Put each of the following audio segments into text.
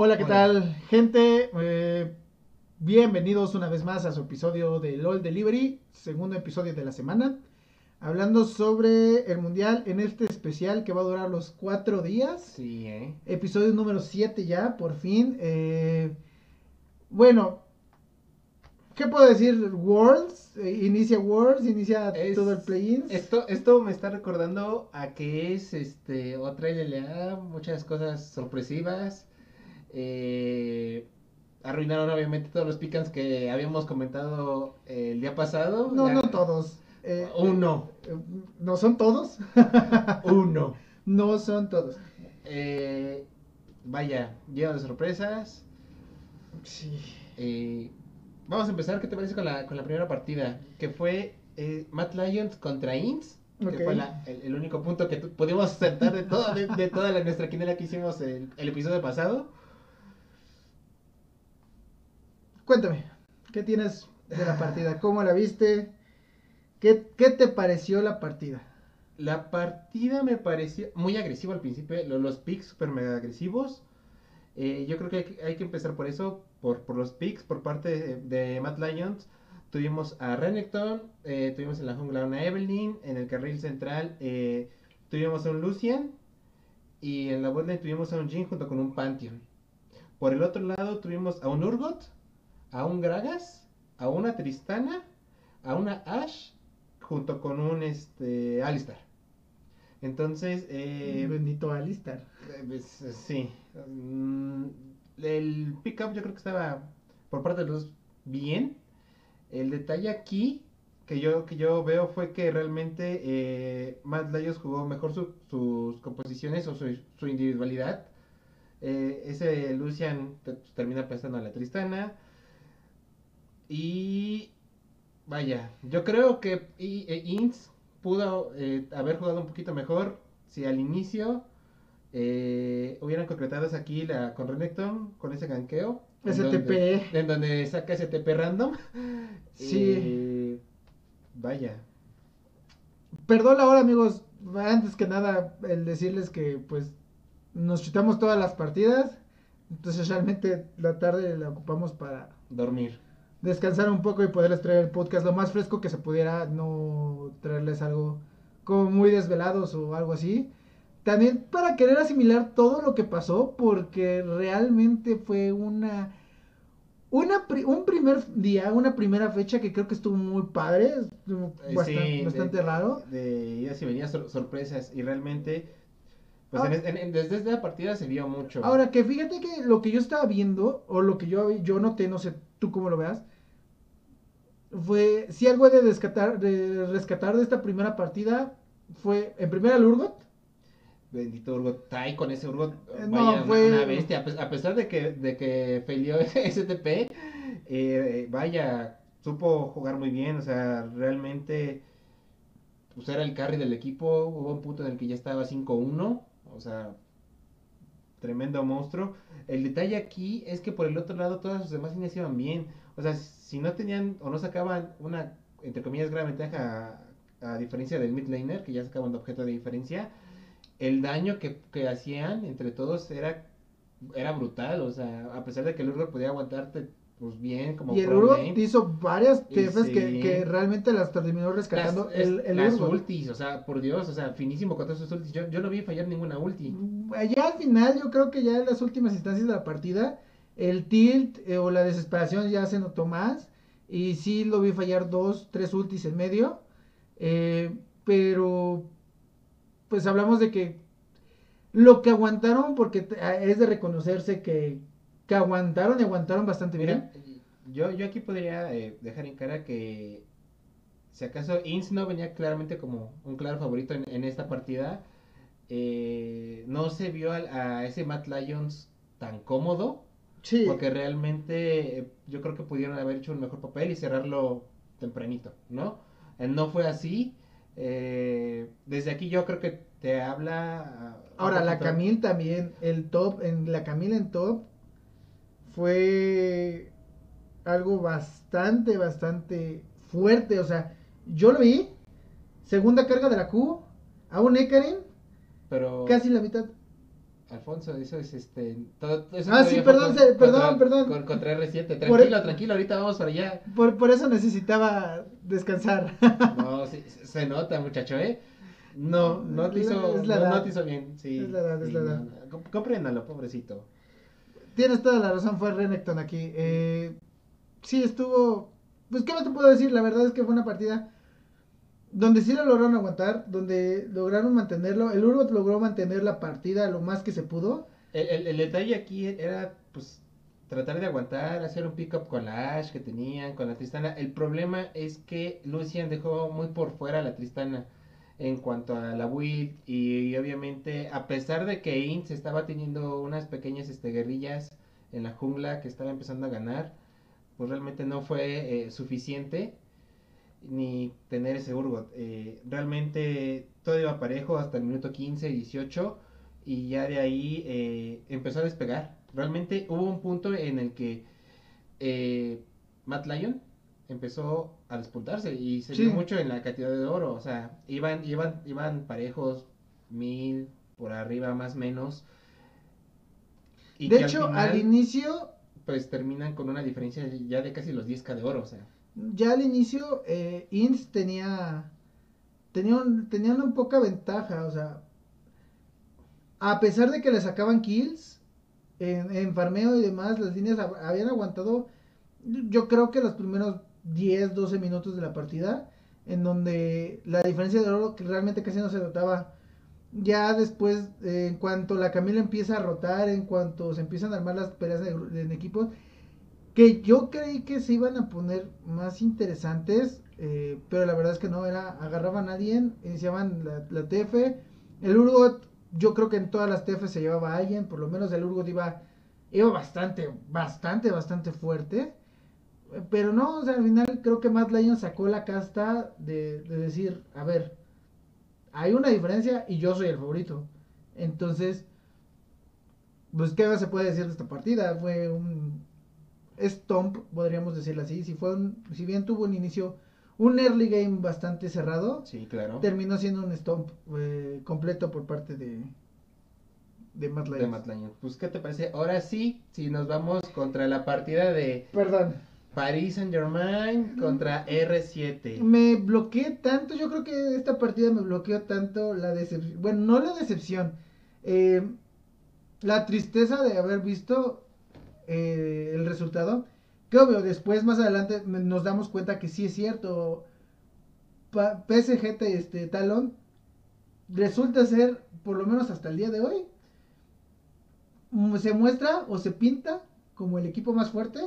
Hola, ¿qué tal, gente? Eh, bienvenidos una vez más a su episodio de LOL Delivery, segundo episodio de la semana. Hablando sobre el mundial en este especial que va a durar los cuatro días. Sí, ¿eh? Episodio número 7 ya, por fin. Eh, bueno, ¿qué puedo decir? Worlds, eh, inicia Worlds, inicia Es- todo el play-in. Esto, esto me está recordando a que es este otra LLA, muchas cosas sorpresivas. Eh, arruinaron obviamente todos los pickans que habíamos comentado eh, el día pasado. No, La- no todos. Eh, Uno. eh, no son todos. Uno. no son todos. Eh, vaya, lleno de sorpresas. Sí. Vamos a empezar, ¿qué te parece con la, con la primera partida? Que fue Matt Lions contra Inns. Que fue la- el, el único punto que pudimos sentar de, toda de, de toda la, nuestra quinela que hicimos el, el episodio pasado. Cuéntame, ¿qué tienes de la partida? ¿Cómo la viste? ¿Qué, qué te pareció la partida? La partida me pareció muy agresiva al principio, lo- los picks super mega agresivos. Eh, yo creo que hay, que- empezar por eso, por, por los picks por parte de, Matt Lions. Tuvimos a Renekton, eh, tuvimos en la jungla una Evelyn, en el carril central eh, tuvimos a un Lucian y en la botlane tuvimos a un Jin junto con un Pantheon. Por el otro lado tuvimos a un Urgot, a un Gragas, a una Tristana, a una Ash junto con un este Alistar. Entonces, eh, Bendito Alistar. eh, pues, eh, sí. Mm, el pickup yo creo que estaba por parte de los bien. El detalle aquí que yo, que yo veo fue que realmente eh, Matt jugó mejor su- sus composiciones o su, su individualidad. Eh, ese Lucian te- termina prestando a la Tristana. Y vaya, yo creo que eh, Inns pudo eh, haber jugado un poquito mejor si al inicio eh, hubieran concretado aquí la, con Renekton, con ese ganqueo. en STP. donde- En donde saca ese TP random. Sí. Eh, vaya. Perdón ahora, amigos. Antes que nada, el decirles que pues nos chutamos todas las partidas. Entonces realmente la tarde la ocupamos para Dormir. Descansar un poco y poderles traer el podcast lo más fresco que se pudiera, no traerles algo como muy desvelados o algo así. También para querer asimilar todo lo que pasó, porque realmente fue una, una pri- un primer día, una primera fecha que creo que estuvo muy padre, estuvo Eh, bastan- sí, de- bastante raro. De idas y venidas sor- sorpresas. Y realmente, pues Ah. en en- desde esta partida se vio mucho. Ahora que fíjate que lo que yo estaba viendo, o lo que yo, yo noté, no sé tú cómo lo veas, fue, si algo de rescatar, de rescatar de esta primera partida fue, en primera el Urgot, Bendito Urgot. Tai con ese Urgot. Eh, no, Vaya, fue- una bestia. A pe- A pesar de que, de que failió ese TP, eh, vaya, supo jugar muy bien. O sea, realmente, pues era el carry del equipo. Hubo un punto en el que ya estaba 5-1. O sea, tremendo monstruo. El detalle aquí es que por el otro lado todas sus demás líneas iban bien. O sea, si no tenían o no sacaban una, entre comillas, gran ventaja a, diferencia del mid laner, que ya sacaban de objeto de diferencia, el daño que, que hacían entre todos era, era brutal. O sea, a pesar de que el Urgot podía aguantarte pues bien como y el Urgot hizo varias TFs que, que realmente las terminó rescatando las, el, el las Urgot. ultis, o sea, por Dios, o sea, finísimo con todas sus ultis. Yo, yo no vi fallar ninguna ulti. Ya al final, yo creo que ya en las últimas instancias de la partida, el tilt eh, o la desesperación ya se notó más. Y sí lo vi fallar dos, tres ultis en medio. eh, pero, pues hablamos de que lo que aguantaron, porque ah, es de reconocerse que, que aguantaron y aguantaron bastante bien. Mira, yo, yo aquí podría eh, dejar en cara que si acaso Inns no venía claramente como un claro favorito en, en esta partida, eh, no se vio al- a, ese Matt Lions tan cómodo, Sí. porque realmente eh, yo creo que pudieron haber hecho un mejor papel y cerrarlo tempranito, ¿no? No fue así. desde aquí yo creo que te habla... ah, Ahora, la Camille también, el top, en la Camille en top, fue algo bastante, bastante fuerte. O sea, yo lo vi, segunda carga de la Q, a un Ekarin, Pero... casi la mitad. Alfonso, eso es este. Todo, eso Ah, sí, perdón, con- se- perdón, contra- perdón. con- contra R7. Por- Tranquilo, tranquilo, ahorita vamos para allá. Por, por eso necesitaba descansar. No, sí, se nota, muchacho, ¿eh? No, no te la- hizo, la no, edad. no te hizo bien. Sí, Es la edad, es la edad. no. Compréndalo, pobrecito. Tienes toda la razón, fue Renekton aquí. Eh, sí, estuvo. Pues, ¿qué más te puedo decir? La verdad es que fue una partida donde sí lo lograron aguantar, donde lograron mantenerlo. El Urgot logró mantener la partida lo más que se pudo. El, el- el detalle aquí era, pues, tratar de aguantar, hacer un pick-up con la Ash que tenían, con la Tristana. El problema es que Lucian dejó muy por fuera a la Tristana en cuanto a la build y, obviamente, a pesar de que Ints estaba teniendo unas pequeñas este, guerrillas en la jungla que estaba empezando a ganar, pues realmente no fue eh, suficiente ni tener ese Urgot. Eh, realmente todo iba parejo hasta el minuto 15, 18 y ya de ahí eh, empezó a despegar. Realmente hubo un punto en el que eh, Matt Lyon empezó a despuntarse y se Sí. vio mucho en la cantidad de oro. O sea, iban, iban, iban parejos, mil por arriba más o menos. Y de hecho, final, al inicio, pues terminan con una diferencia ya de casi los 10k de oro. O sea, ya al inicio, eh, Inns tenía. Tenía, un- tenía una poca ventaja, o sea. A pesar de que le sacaban kills en, en farmeo y demás, las líneas hab- habían aguantado. Yo creo que los primeros 10, 12 minutos de la partida, en donde la diferencia de oro que realmente casi no se notaba. Ya después, eh, en cuanto la Camila empieza a rotar, en cuanto se empiezan a armar las peleas gru- en equipos, que yo creí que se iban a poner más interesantes, eh, pero la verdad es que no, era agarraban a alguien, iniciaban la, la TF, el Urgot, yo creo que en todas las TF se llevaba a alguien, por lo menos el Urgot iba, iba bastante, bastante, bastante fuerte, pero no, o sea, al final creo que Matt Lion sacó la casta de, de decir, a ver, hay una diferencia y yo soy el favorito, entonces, pues qué se puede decir de esta partida, fue un stomp, podríamos decirlo así. Si fue un, si bien tuvo un inicio, un early game bastante cerrado, sí, claro. terminó siendo un stomp eh, completo por parte de de Matt de. Matt Lyon. Pues, ¿qué te parece? Ahora sí, si nos vamos contra la partida de Perdón, Paris Saint Germain contra R7. me bloqueé tanto, yo creo que esta partida me bloqueó tanto la decepción, bueno, no la decepción, eh, la tristeza de haber visto eh, el resultado, que obvio, después más adelante nos damos cuenta que sí es cierto, Pa- PSG te- este, Talón resulta ser, por lo menos hasta el día de hoy, mm, se muestra o se pinta como el equipo más fuerte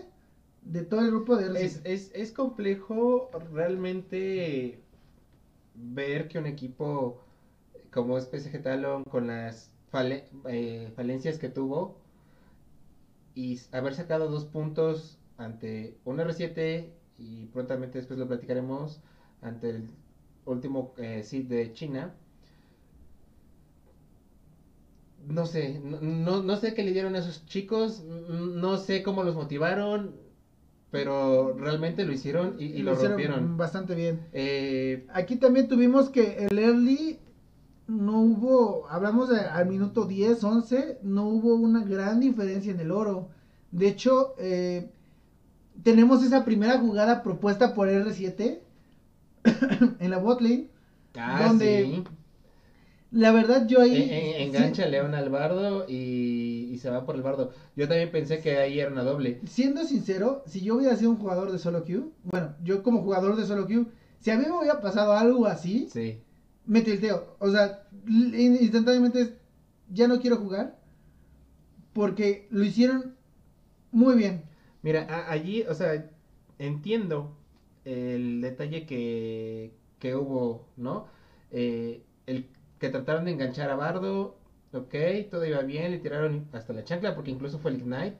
de todo el grupo de RCC. Es, es, es complejo realmente ver que un equipo como es PSG Talon con las eh, falencias que tuvo y haber sacado dos puntos ante un R7 y prontamente después lo platicaremos ante el último eh, de China. No sé, no, no, no sé qué le dieron a esos chicos, no sé cómo los motivaron, pero realmente lo hicieron y, y lo, hicieron rompieron. bastante bien. Eh, Aquí también tuvimos que el early no hubo, hablamos de, al minuto 10, 11, no hubo una gran diferencia en el oro. De hecho, eh, tenemos esa primera jugada propuesta por R7 en la botlane. ah, Donde sí. La verdad yo ahí... En- en- engancha a León al bardo y, y se va por el bardo. Yo también pensé que ahí era una doble. Siendo sincero, si yo hubiera sido un jugador de solo queue, bueno, yo como jugador de solo queue, si a mí me hubiera pasado algo así, Sí. me tilteo. O sea, instantáneamente ya no quiero jugar porque lo hicieron muy bien. Mira, allí, o sea, entiendo el detalle que, que hubo, ¿no? Eh, el que trataron de enganchar a Bardo, ok, todo iba bien, le tiraron hasta la chancla porque incluso fue el Ignite.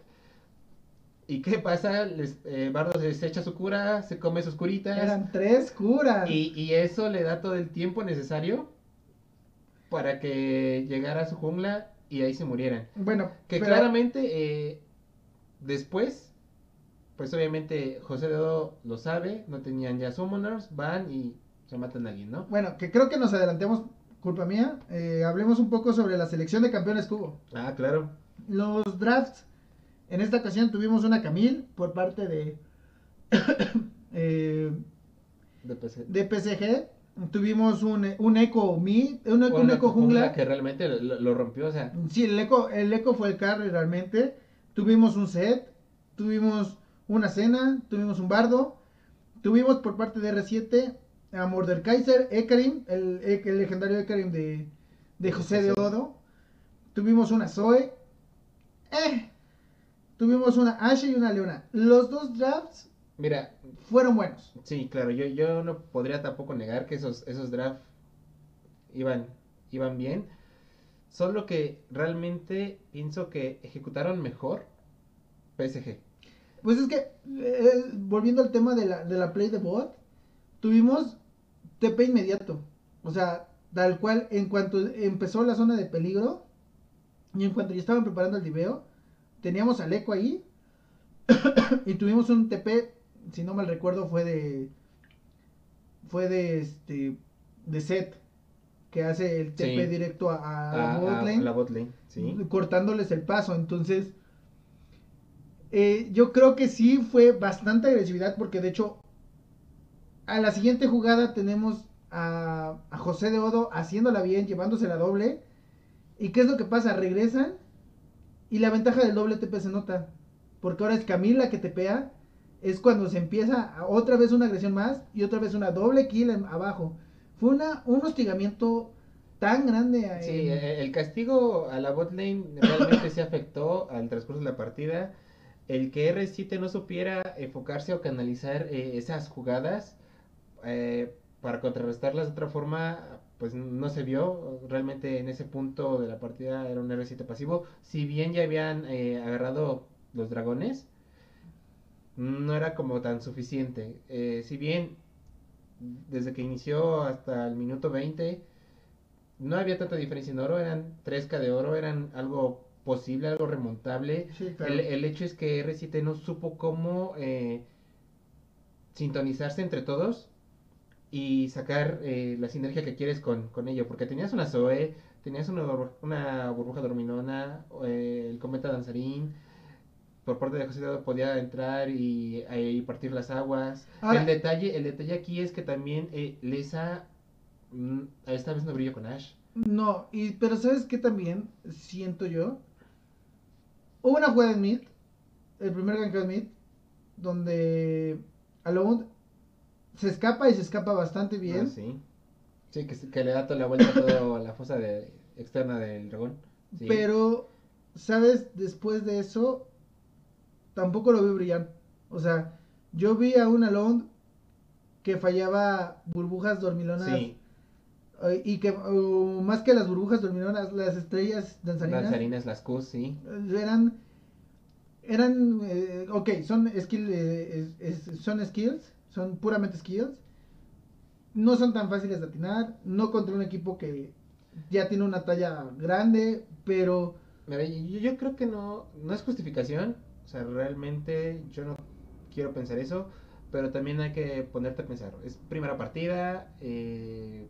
¿Y qué pasa? Les, eh, Bardo se echa su cura, se come sus curitas. Eran tres curas. Y, y eso le da todo el tiempo necesario para que llegara a su jungla y ahí se murieran. Bueno, Que pero- claramente eh, después, pues obviamente José Dedo lo sabe, no tenían ya summoners, van y se matan a alguien, ¿no? Bueno, que creo que nos adelantemos culpa mía. Eh, hablemos un poco sobre la selección de campeones que hubo. Ah, claro. Los drafts, en esta ocasión tuvimos una Camille por parte de, eh, De PC. de PSG. Tuvimos un, un Echo Mid, un, un Echo Jungla. que realmente lo, lo rompió, o sea, Sí, el Echo, el Echo fue el carry realmente. Tuvimos un set, tuvimos una cena, tuvimos un bardo. Tuvimos por parte de R7 a Mordekaiser, Ekarim, el, el legendario Ekarim de, de José de Odo. Tuvimos una Zoe. Eh, tuvimos una Ashe y una Leona. Los dos drafts mira, fueron buenos. sí, claro, yo, yo no podría tampoco negar que esos, esos drafts iban, iban bien. Solo que realmente pienso que ejecutaron mejor PSG. Pues es que, eh, volviendo al tema de la, de la play de bot, tuvimos TP inmediato. O sea, tal cual, en cuanto empezó la zona de peligro, y en cuanto ya estaban preparando el diveo, teníamos al eco ahí, y tuvimos un TP, si no mal recuerdo, fue de. Fue de este. De set, que hace el TP Sí. directo a, a la A- bot a- lane la bot lane, sí. cortándoles el paso. Entonces, eh, yo creo que sí fue bastante agresividad porque de hecho, a la siguiente jugada tenemos a, a José de Odo haciéndola bien, llevándose la doble. ¿Y qué es lo que pasa? Regresan y la ventaja del doble TP se nota. Porque ahora es Camila que tepea. Es cuando se empieza a- otra vez una agresión más y otra vez una doble kill en- abajo. Fue una, un hostigamiento tan grande. a- Sí, en- eh, el castigo a la bot lane realmente se afectó al transcurso de la partida. El que R7 no supiera enfocarse o canalizar eh, esas jugadas eh, para contrarrestarlas de otra forma, pues no se vio. Realmente en ese punto de la partida era un R7 pasivo. Si bien ya habían eh, agarrado los dragones, no era como tan suficiente. Eh, si bien desde que inició hasta el minuto 20 no había tanta diferencia en oro, eran 3K de oro, eran algo posible, algo remontable. Sí, claro. El, el hecho es que R7 no supo cómo eh, sintonizarse entre todos y sacar eh, la sinergia que quieres con, con ello, porque tenías una Zoe, tenías una, burbu- una burbuja dorminona, eh, el cometa danzarín, por parte de José Dado podía entrar y, eh, y partir las aguas. Ahora- el detalle, el detalle aquí es que también eh, Lesa mm, esta vez no brilló con Ash. No, y, pero ¿sabes qué también siento yo? Hubo una jugada en mid, el primer gank en mid, donde Alone se escapa y se escapa bastante bien. Ah, sí. Sí, que, le da toda la vuelta a toda la fosa de, externa del dragón. Sí. Pero, ¿sabes? Después de eso, tampoco lo vi brillar. O sea, yo vi a un Alone que fallaba burbujas dormilonas. Sí, eh, Y que uh, más que las burbujas dormilonas, las estrellas danzarinas. danzarinas, las Qs, sí. eran eran eh, ok son skill eh, es- es- son skills son puramente skills no son tan fáciles de atinar no contra un equipo que ya tiene una talla grande pero Mira, yo, yo creo que no, no es justificación. O sea, realmente yo no quiero pensar eso. Pero también hay que ponerte a pensar. Es primera partida. Eh,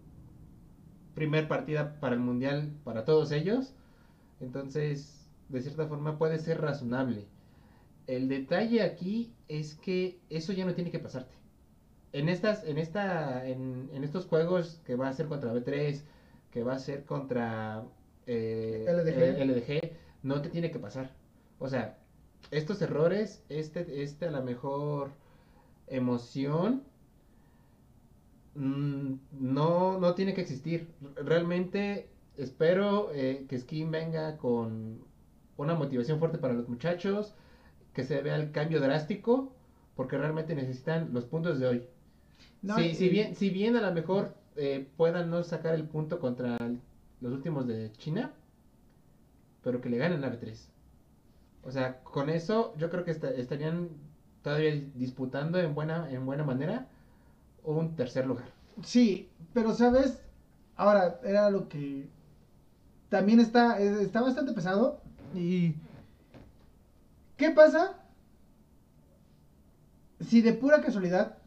primer partida para el mundial para todos ellos. Entonces, de cierta forma puede ser razonable. El detalle aquí es que eso ya no tiene que pasarte. En estas, en esta, en, en estos juegos que va a ser contra B3, que va a ser contra eh, LDG. eh, LDG, no te tiene que pasar. O sea, estos errores, este, este a la mejor emoción, mm, no, no tiene que existir. Realmente espero eh, que Skin venga con una motivación fuerte para los muchachos, que se vea el cambio drástico, porque realmente necesitan los puntos de hoy. No, Sí, y- si, bien, si bien a lo mejor eh, puedan no sacar el punto contra el- los últimos de China, pero que le ganen a B3. O sea, con eso yo creo que esta- estarían todavía disputando en buena, en buena manera un tercer lugar. sí pero sabes ahora era lo que también está está bastante pesado y qué pasa si de pura casualidad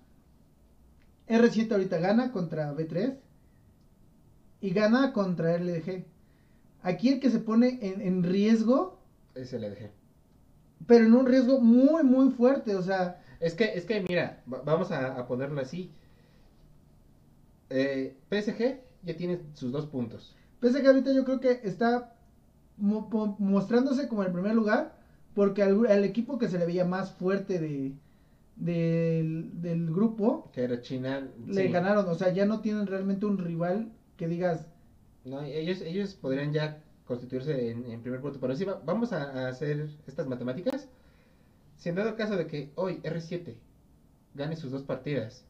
R7 ahorita gana contra B3 y gana contra LDG. Aquí el que se pone en, en riesgo, Es el LG. pero en un riesgo muy, muy fuerte. O sea, Es que, es que mira, va- vamos a, a ponerlo así. Eh, PSG ya tiene sus dos puntos. que ahorita yo creo que está mo- mostrándose como el primer lugar, porque al, al equipo que se le veía más fuerte de, del, del grupo, Que era China. le sí. ganaron. O sea, ya no tienen realmente un rival que digas, No, ellos, ellos podrían ya constituirse en, en primer punto. Pero sí, va- vamos a, a hacer estas matemáticas. Si en dado caso de que hoy R7 gane sus dos partidas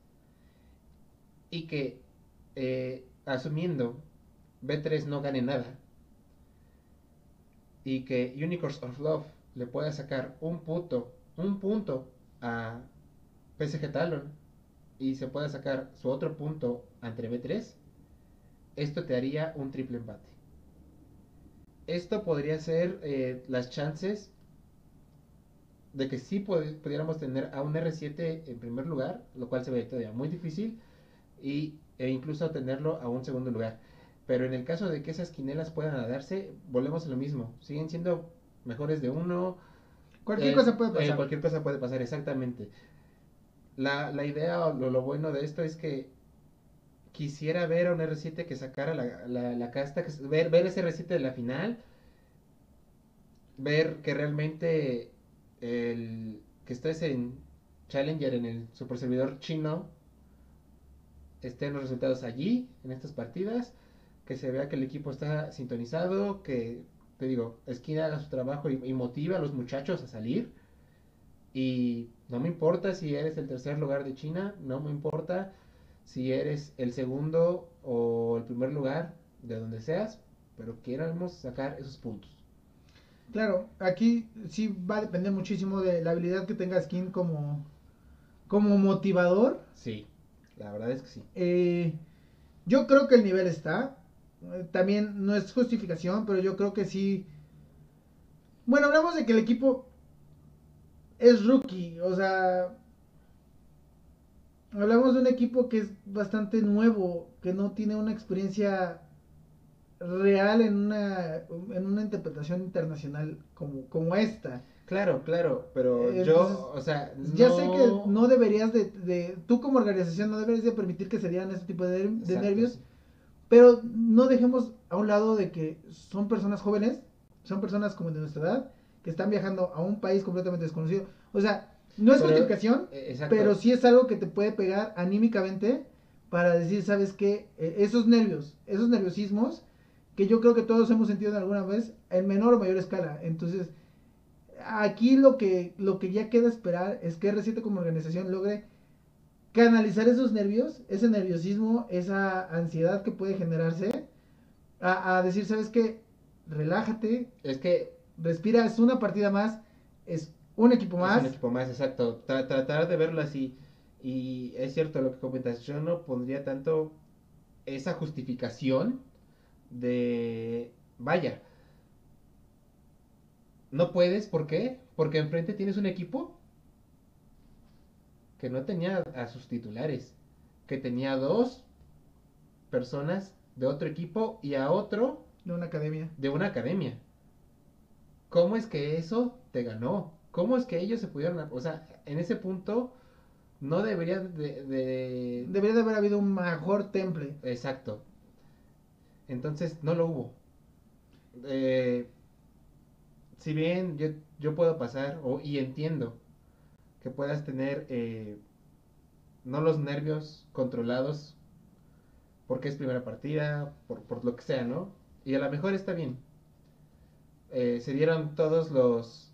y que eh, asumiendo B3 no gane nada y que Unicorns of Love le pueda sacar un punto, un punto a PSG Talon y se pueda sacar su otro punto ante B3, esto te haría un triple empate. Esto podría ser eh, las chances de que sí pudiéramos tener a un R7 en primer lugar, lo cual se ve todavía muy difícil, y, e incluso tenerlo a un segundo lugar. Pero en el caso de que esas quinelas puedan darse, volvemos a lo mismo. Siguen siendo mejores de uno. cualquier eh, cosa puede eh, pasar. cualquier cosa puede pasar, exactamente. La, la idea o lo, lo bueno de esto es que quisiera ver a un R7 que sacara la, la, la casta, que, ver, ver ese R7 de la final, ver que realmente el que estés en Challenger, en el super servidor chino, estén los resultados allí, en estas partidas, que se vea que el equipo está sintonizado, que, te digo, Esquina haga su trabajo y, motive a los muchachos a salir. Y no me importa si eres el tercer lugar de China, no me importa si eres el segundo o el primer lugar de donde seas, pero queremos sacar esos puntos. Claro, aquí sí va a depender muchísimo de la habilidad que tenga Skin como, como motivador. Sí, la verdad es que sí. Eh, yo creo que el nivel está. También no es justificación, pero yo creo que sí. Bueno, hablamos de que el equipo es rookie, o sea, hablamos de un equipo que es bastante nuevo, que no tiene una experiencia real en una, en una interpretación internacional como, como esta. Claro, claro, pero yo, o sea, Ya sé que no deberías de, de- tú como organización no deberías de permitir que se dieran ese tipo de, de nervios, pero no dejemos a un lado de que son personas jóvenes, son personas como de nuestra edad, que están viajando a un país completamente desconocido. O sea, no es Pero- justificación, exacto. pero sí es algo que te puede pegar anímicamente para decir, ¿sabes qué? Eh, esos nervios, esos nerviosismos, que yo creo que todos hemos sentido en alguna vez, en menor o mayor escala. Entonces, aquí lo que, lo que ya queda esperar es que R7 como organización logre canalizar esos nervios, ese nerviosismo, esa ansiedad que puede generarse, a, a decir, ¿sabes qué? Relájate, Es que respira, es una partida más, es un equipo más. Es un equipo más, exacto. Tra- tratar de verlo así. Y es cierto lo que comentas. Yo no pondría tanto esa justificación de. Vaya. No puedes, ¿por qué? Porque enfrente tienes un equipo que no tenía a sus titulares. Que tenía dos personas de otro equipo y a otro de una academia. de una academia. ¿Cómo es que eso te ganó? ¿Cómo es que ellos se pudieron... O sea, en ese punto no debería de... de- Debería de haber habido un mejor temple. Exacto. Entonces no lo hubo. Eh, si bien yo, yo puedo pasar, o, y entiendo que puedas tener eh, no los nervios controlados porque es primera partida, por, por lo que sea, ¿no? Y a lo mejor está bien. Eh, se dieron todos los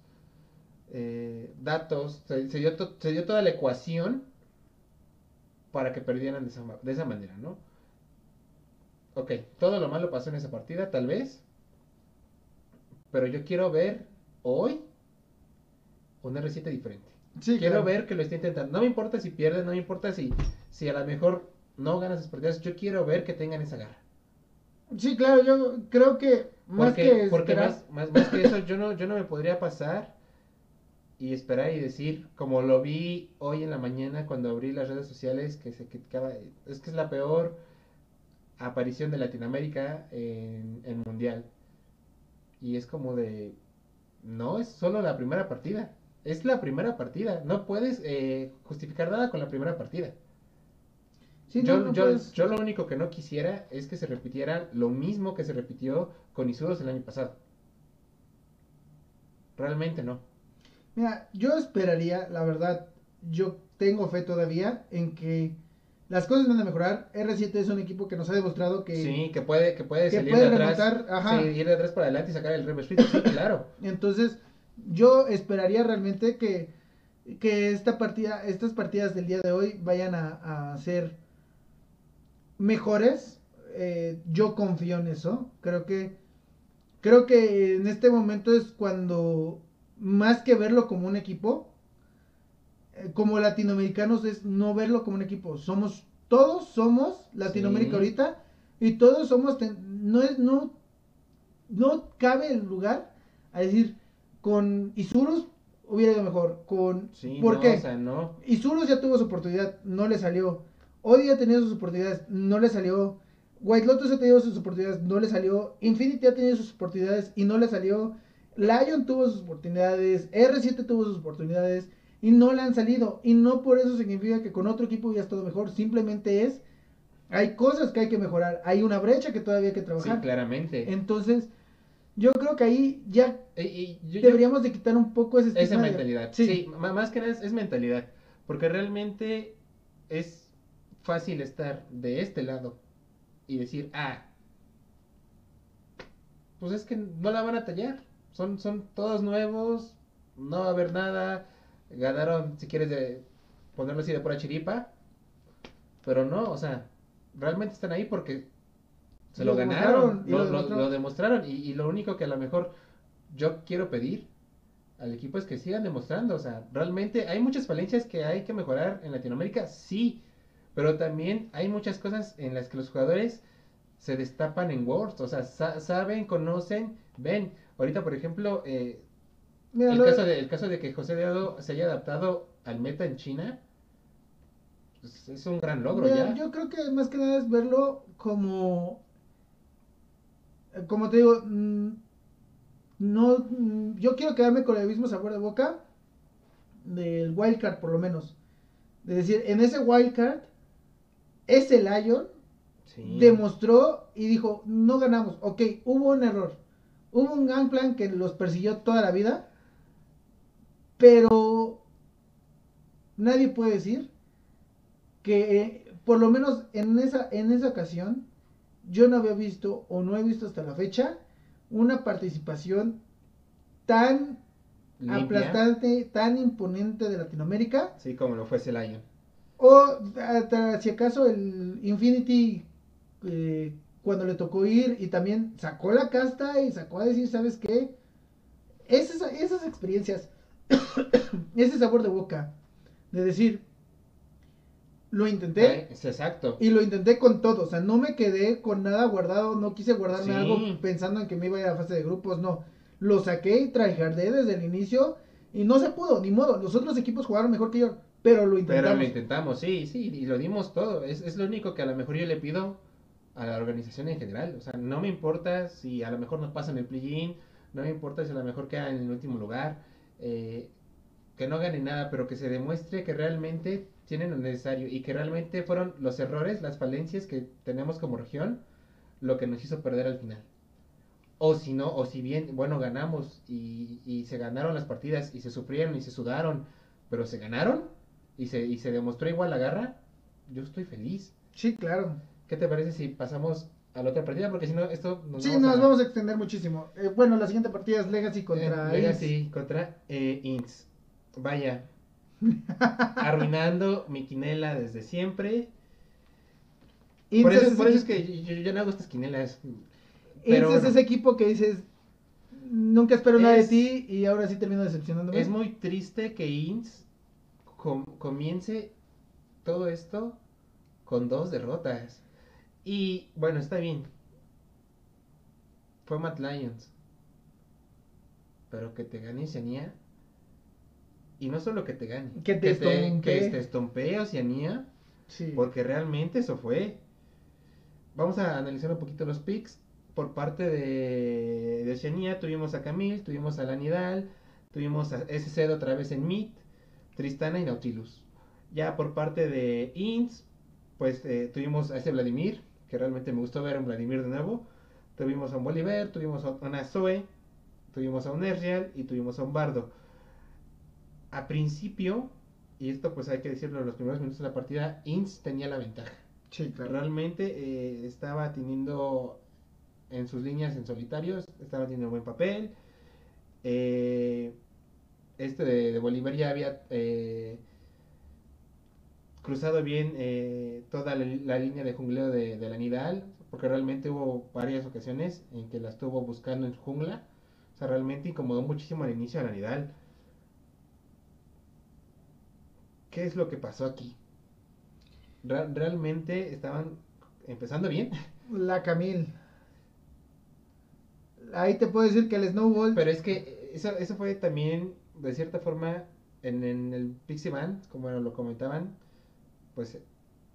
eh, datos, se, se dio to- se dio toda la ecuación para que perdieran de esa, de esa manera, ¿no? Ok, todo lo malo pasó en esa partida, tal vez. Pero yo quiero ver hoy un R7 diferente. Sí, quiero claro. ver que lo esté intentando. No me importa si pierden, no me importa si, si a lo mejor no ganas esas partidas. Yo quiero ver que tengan esa garra. Sí, claro, yo creo que más Porque, que porque esperar- más, más, más que eso, yo no, yo no me podría pasar y esperar y decir, como lo vi hoy en la mañana cuando abrí las redes sociales, que se criticaba, es que es la peor aparición de Latinoamérica en, en Mundial. Y es como de, no, es solo la primera partida. Es la primera partida. No puedes eh, justificar nada con la primera partida. Sí, yo, no, no yo, puedes- yo lo único que no quisiera es que se repitiera lo mismo que se repitió con Isuros el año pasado. Realmente no. Mira, yo esperaría, la verdad, yo tengo fe todavía en que las cosas van a mejorar. R7 es un equipo que nos ha demostrado que... Sí, que puede, que puede que salir puede de atrás. ajá. Sí, ir de atrás para adelante y sacar el reverse flip. Sí, claro. Entonces, yo esperaría realmente que, que esta partida, estas partidas del día de hoy vayan a, a ser mejores. Eh, yo confío en eso. Creo que creo que en este momento es cuando más que verlo como un equipo, eh, como latinoamericanos es no verlo como un equipo. Somos todos somos Latinoamérica Sí. ahorita y todos somos ten- no es no no cabe el lugar a decir con Isurus hubiera ido mejor con Sí, ¿por no, qué? o sea, no. Isurus ya tuvo su oportunidad, no le salió. Odi ha tenido sus oportunidades, no le salió. White Lotus ha tenido sus oportunidades, no le salió. Infinity ha tenido sus oportunidades y no le salió. Lion tuvo sus oportunidades, R7 tuvo sus oportunidades y no le han salido. Y no por eso significa que con otro equipo hubiera estado mejor, simplemente es, hay cosas que hay que mejorar, hay una brecha que todavía hay que Sí, trabajar. claramente. Entonces, yo creo que ahí ya Y- y yo- yo- deberíamos de quitar un poco ese Esa de- mentalidad. Sí. Sí, más que nada es, es mentalidad. Porque realmente es fácil estar de este lado y decir, ah, pues es que no la van a tallar. Son, son todos nuevos, no va a haber nada. Ganaron, si quieres de ponerlo así de pura chiripa. Pero no, o sea, realmente están ahí porque se lo, Lo ganaron, lo, lo lo demostraron. Y, y lo único que a lo mejor yo quiero pedir al equipo es que sigan demostrando. O sea, realmente hay muchas falencias que hay que mejorar en Latinoamérica, sí. Pero también hay muchas cosas en las que los jugadores se destapan en Worlds. O sea, sa- saben, conocen, ven. Ahorita, por ejemplo, eh, Mira, el, lo- caso de, el caso de que José Deado se haya adaptado al meta en China, pues, es un gran logro Mira, ya. Yo creo que más que nada es verlo como, eh, como te digo, mm, no, mm, yo quiero quedarme con el mismo sabor de boca del wildcard por lo menos. De decir, en ese wildcard, ese Lion Sí. demostró y dijo, no ganamos, ok, hubo un error, hubo un gangplank que los persiguió toda la vida, pero nadie puede decir que eh, por lo menos en esa, en esa ocasión yo no había visto o no he visto hasta la fecha una participación tan Limpia. aplastante, tan imponente de Latinoamérica Sí, como lo fue ese Lion. O hasta si acaso el Infinity eh, cuando le tocó ir y también sacó la casta y sacó a decir, ¿sabes qué? Esas, esas experiencias, ese sabor de boca, de decir, lo intenté Ay, exacto. y lo intenté con todo, o sea, no me quedé con nada guardado, no quise guardarme Sí. algo pensando en que me iba a ir a fase de grupos, no, lo saqué y tryhardé desde el inicio y no se pudo, ni modo, los otros equipos jugaron mejor que yo, pero lo intentamos. Pero lo intentamos, sí, sí, y lo dimos todo. Es, es lo único que a lo mejor yo le pido a la organización en general. O sea, no me importa si a lo mejor nos pasan el play-in, no me importa si a lo mejor quedan en el último lugar, eh, que no ganen nada, pero que se demuestre que realmente tienen lo necesario y que realmente fueron los errores, las falencias que tenemos como región, lo que nos hizo perder al final. O si no, o si bien, bueno, ganamos y, y se ganaron las partidas y se sufrieron y se sudaron, pero se ganaron y se, y se demostró igual la garra, yo estoy feliz. Sí, claro. ¿Qué te parece si pasamos a la otra partida? Porque si no, esto nos Sí, vamos nos a- vamos a extender muchísimo. Eh, bueno, la siguiente partida es Legacy contra Eh. Legacy contra eh, Ints. Vaya. arruinando mi quinela desde siempre. Ince Por eso, es por ese eso es equi- que yo, yo no hago estas quinelas. Pero es ese equipo que dices, nunca espero nada de ti y ahora sí termino decepcionándome. es muy triste que Ints com- comience todo esto con dos derrotas. Y bueno, está bien. Fue Matt Lions. Pero que te gane Oceanía. Y no solo que te gane. Que te estompee. que te estompee Oceanía. Sí. Porque realmente eso fue. vamos a analizar un poquito los picks. Por parte de, de Xenia tuvimos a Camille, tuvimos a Lanidal, tuvimos a SC otra vez en Meet, Tristana y Nautilus. Ya por parte de Ins, pues eh, tuvimos a ese Vladimir, que realmente me gustó ver a un Vladimir de nuevo. Tuvimos a un Bolívar, tuvimos a una Zoe, tuvimos a un Errial y tuvimos a un Bardo. A principio, y esto pues hay que decirlo en los primeros minutos de la partida, Ins tenía la ventaja. Sí, claro. Realmente eh, estaba teniendo en sus líneas en solitarios, estaba teniendo buen papel. Eh, este de, de Bolívar ya había eh, cruzado bien eh, toda la, la línea de jungleo de, de la Nidal, porque realmente hubo varias ocasiones en que la estuvo buscando en jungla. O sea, realmente incomodó muchísimo al inicio a la Nidal. ¿Qué es lo que pasó aquí? Realmente estaban empezando bien, La Camil. Ahí te puedo decir que el Snowball. pero es que eso, eso fue también, de cierta forma, en, en el Pixie Band, como lo comentaban, pues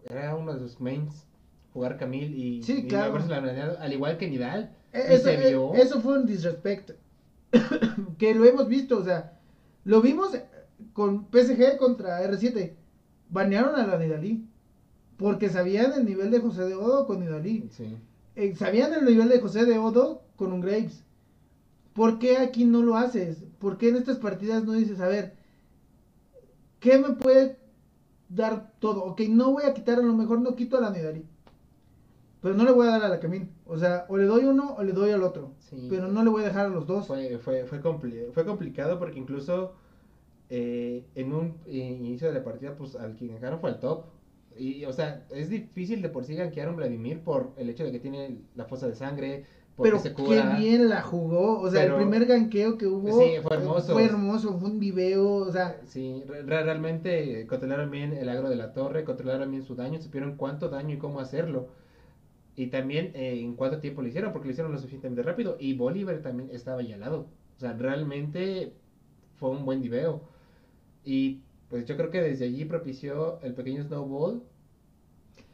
era uno de sus mains jugar Camille y, Sí, y claro. haberse la al igual que Nidal. Y Eso, se vio. eso fue un disrespect. que lo hemos visto, o sea, lo vimos con PSG contra R7. Banearon a la Nidalí. Porque sabían el nivel de José de Odo con Nidalí. Sí. Eh, sabían el nivel de José de Odo con un Graves. ¿Por qué aquí no lo haces? ¿Por qué en estas partidas no dices, a ver, ¿qué me puede dar todo? Ok, no voy a quitar, a lo mejor no quito a la Nidalí. Pero no le voy a dar a la Camille. O sea, o le doy uno o le doy al otro. Sí. Pero no le voy a dejar a los dos. Fue, fue, fue, compli- fue complicado porque incluso eh, en un eh, inicio de la partida, pues al que ganaron fue al top. Y, o sea, es difícil de por sí gankear a un Vladimir por el hecho de que tiene la fosa de sangre, Pero se qué bien la jugó. O sea, Pero- el primer ganqueo que hubo Sí, fue hermoso. Fue hermoso, fue un video. O sea, Sí, re- re- realmente controlaron bien el agro de la torre, controlaron bien su daño, supieron cuánto daño y cómo hacerlo. Y también eh, en cuánto tiempo lo hicieron, porque lo hicieron lo suficientemente rápido. Y Bolívar también estaba ahí al lado. O sea, realmente fue un buen video. Y pues yo creo que desde allí propició el pequeño snowball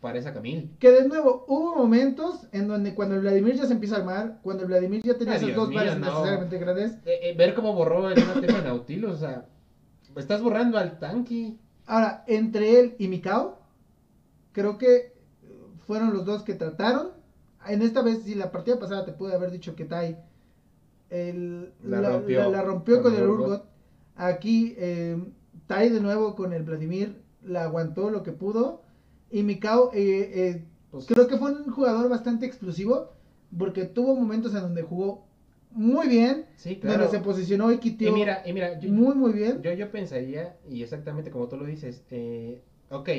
para esa Camille. que de nuevo hubo momentos en donde cuando el Vladimir ya se empieza a armar, cuando el Vladimir ya tenía Ay, esas dos mío, bares no. necesariamente grandes. Eh, eh, ver cómo borró el tema de Nautilus, o sea, estás borrando al tanque. Ahora, entre él y Mikao, creo que fueron los dos que trataron. En esta vez, si la partida pasada te pude haber dicho que Tai el- La la, rompió la- la rompió con con, el. Urgot. Aquí eh, Tai de nuevo con el Vladimir la aguantó lo que pudo. Y Mikao, eh, eh, Pues, creo que fue un jugador bastante explosivo. Porque tuvo momentos en donde jugó muy bien. sí, claro. Donde se posicionó y quitió Y mira, y mira, yo, muy, muy bien. Yo, yo pensaría, y exactamente como tú lo dices, eh, ok,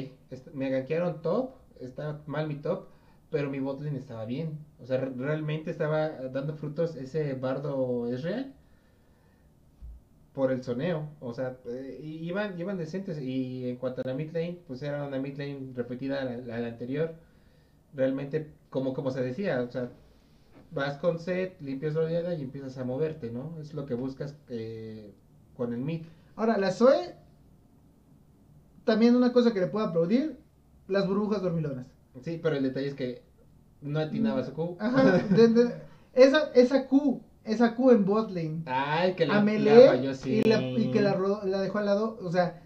me gankearon top, está mal mi top, pero mi botlane estaba bien. O sea, re- realmente estaba dando frutos ese bardo es real por el soneo. O sea, eh, iban, iban decentes. Y en cuanto a la mid lane, pues era una mid lane repetida a la, anterior. Realmente, como, como se decía, o sea, vas con set, limpias la oleada y empiezas a moverte, ¿no? Es lo que buscas eh, con el mid. Ahora, la Zoe, también una cosa que le puedo aplaudir, las burbujas dormilonas. Sí, pero el detalle es que no atinaba su Q. Ajá, de- de- esa, esa Q, esa Q en bot lane. Ay, que la, A la Melee falló, sí. y, la- y que la, rodó- la dejó al lado, o sea,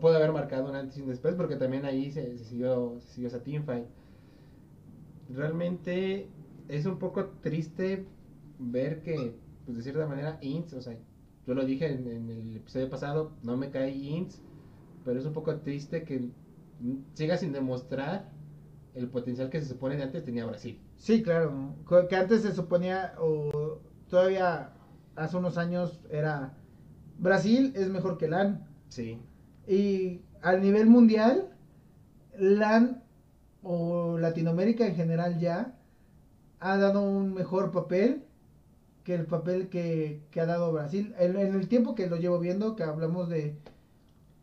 Puede haber marcado un antes y un después porque también ahí se, se siguió, se siguió esa teamfight. Realmente es un poco triste ver que, pues de cierta manera, Ints, o sea, yo lo dije en, en el episodio pasado, no me cae Ints, pero es un poco triste que siga sin demostrar el potencial que se supone de antes tenía Brasil. sí, claro, que antes se suponía, o todavía hace unos años era, Brasil es mejor que LAN. Sí, Y al nivel mundial, LAN o Latinoamérica en general ya ha dado un mejor papel que el papel que, que ha dado Brasil. En, en el tiempo que lo llevo viendo, que hablamos de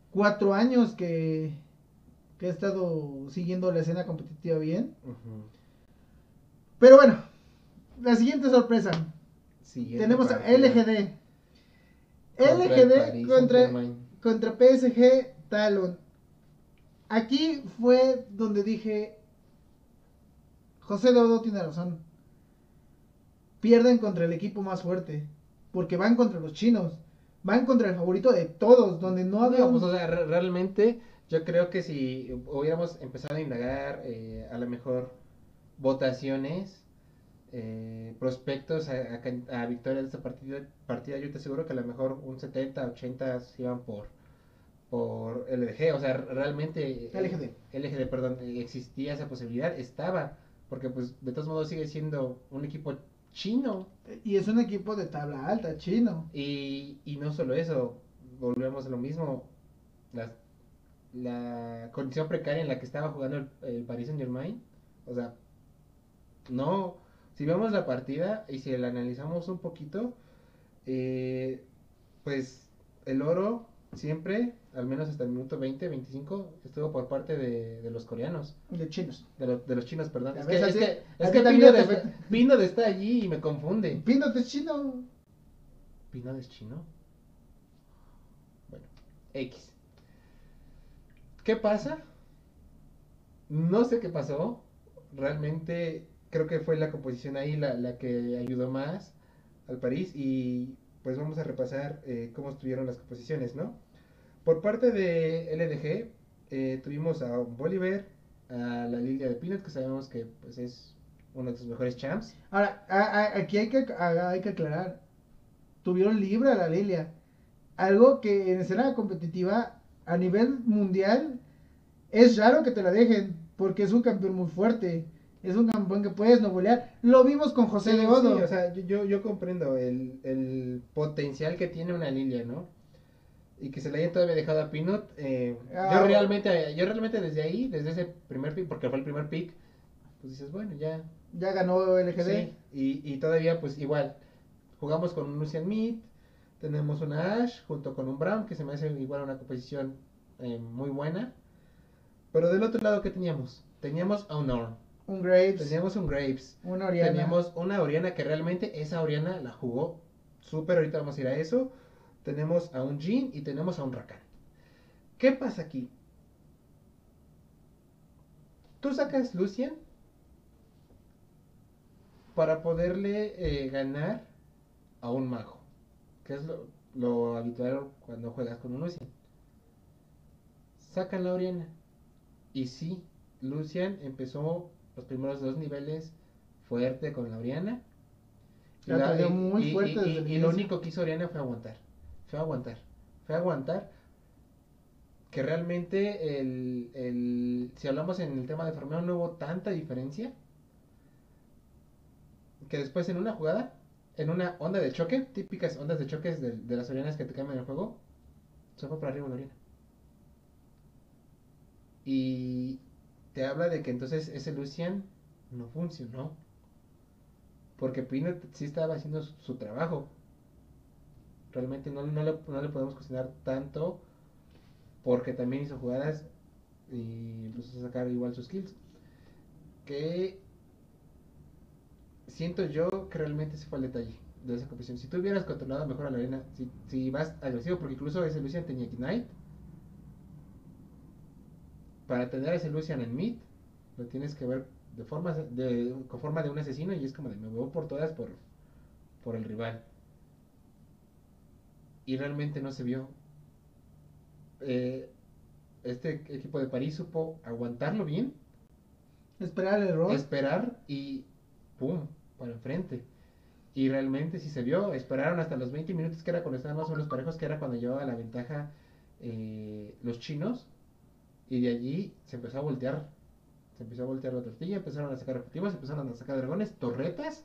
cuatro años que, que he estado siguiendo la escena competitiva bien. Pero bueno, la siguiente sorpresa. Siguiente Tenemos a partida. LGD. Contra el LGD contra, contra PSG Talon. Aquí fue donde dije, José Dodo tiene razón. Pierden contra el equipo más fuerte. Porque van contra los chinos. Van contra el favorito de todos. Donde no había. No, pues, o sea, re- realmente yo creo que si hubiéramos empezado a indagar eh, a lo mejor votaciones, eh, prospectos a, a can- a victoria de esta partida, partida, yo te aseguro que a lo mejor un 70, 80 se iban por por LG, o sea, realmente eh, LGD. LGD, perdón, existía esa posibilidad, estaba, porque pues de todos modos sigue siendo un equipo chino Y es un equipo de tabla alta, chino. y, y no solo eso, volvemos a lo mismo, la, la condición precaria en la que estaba jugando el, el Paris Saint Germain, o sea, no, si vemos la partida y si la analizamos un poquito, eh, pues el oro siempre, al menos hasta el minuto 20, 25, estuvo por parte de, de los coreanos. De chinos. De, los- de los chinos, perdón. Es ves, que, es que, es Pinot te está, afecta. Pinot está allí y me confunde. Pinot es chino. ¿Pinot es chino? Bueno, X. ¿Qué pasa? No sé qué pasó. Realmente creo que fue la composición ahí la, la que ayudó más al París. Y pues vamos a repasar eh, cómo estuvieron las composiciones, ¿no? Por parte de LDG eh, tuvimos a Bolívar, a la Lilia de Pinot, que sabemos que pues es uno de sus mejores champs. Ahora, a- a- aquí hay que, a- hay que aclarar. Tuvieron libre a la Lilia. Algo que en escena competitiva, a nivel mundial, es raro que te la dejen. Porque es un campeón muy fuerte. Es un campeón que puedes no golear. Lo vimos con José Sí, de Odo. sí, o sea, yo, yo, yo comprendo el, el potencial que tiene una Lilia, ¿no? Y que se le haya todavía dejado a Pinot. eh, Ah, yo realmente, yo realmente desde ahí, desde ese primer pick, porque fue el primer pick, pues dices, bueno, ya. ya ganó LGD. Sí, y, y todavía, pues igual, jugamos con un Lucian Mead, tenemos una Ash junto con un Brown, que se me hace igual una composición eh, muy buena. Pero del otro lado, ¿qué teníamos? Teníamos a un Orn, Un Graves. teníamos un Graves, una Oriana. Teníamos una Oriana que realmente esa Oriana la jugó súper, ahorita vamos a ir a eso. Tenemos a un Jin y tenemos a un Rakan. ¿Qué pasa aquí? Tú sacas Lucian para poderle eh, ganar a un mago, que es lo, lo habitual cuando juegas con un Lucian. Sacan la Oriana. Y sí, Lucian empezó los primeros dos niveles fuerte con la Oriana. La la- muy y- fuerte y- desde y- el y inicio. lo único que hizo Oriana fue aguantar. Fue aguantar. Fue aguantar. Que realmente el, el- si hablamos en el tema de farmeo no hubo tanta diferencia. Que después en una jugada, en una onda de choque, típicas ondas de choques de, de las Orianas que te cambian el juego, se fue para arriba la Oriana. Y te habla de que entonces ese Lucian no funcionó. Porque Pinot sí estaba haciendo su, su trabajo. Realmente no, no, le, no le podemos cuestionar tanto. Porque también hizo jugadas y empezó a sacar igual sus kills. Que siento yo que realmente ese fue el detalle de esa competición. Si tú hubieras controlado mejor a la arena, si, si vas agresivo, porque incluso ese Lucian tenía Ignite. Para tener a ese Lucian en mid, lo tienes que ver de forma de, con forma de un asesino y es como de me voy por todas por, por el rival. Y realmente no se vio. Eh, este equipo de París supo aguantarlo bien, Esperar el error. esperar y ¡pum! para enfrente. Y realmente sí se vio, esperaron hasta los 20 minutos que era cuando estaban más o menos parejos, que era cuando llevaba la ventaja eh, los chinos. Y de allí se empezó a voltear. Se empezó a voltear la tortilla, empezaron a sacar objetivos, empezaron a sacar dragones, torretas.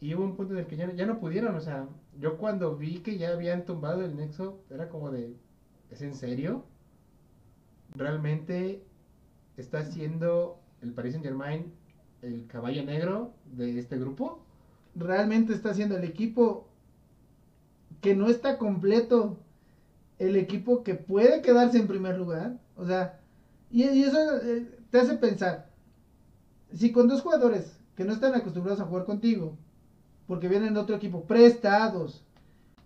Y hubo un punto en el que ya, no- ya no pudieron. O sea, yo cuando vi que ya habían tumbado el nexo, era como de, ¿es en serio? Realmente está siendo el Paris Saint Germain el caballo negro de este grupo. Realmente está siendo el equipo que no está completo. El equipo que puede quedarse en primer lugar. O sea, y, y eso eh, te hace pensar. Si con dos jugadores que no están acostumbrados a jugar contigo, porque vienen de otro equipo, prestados,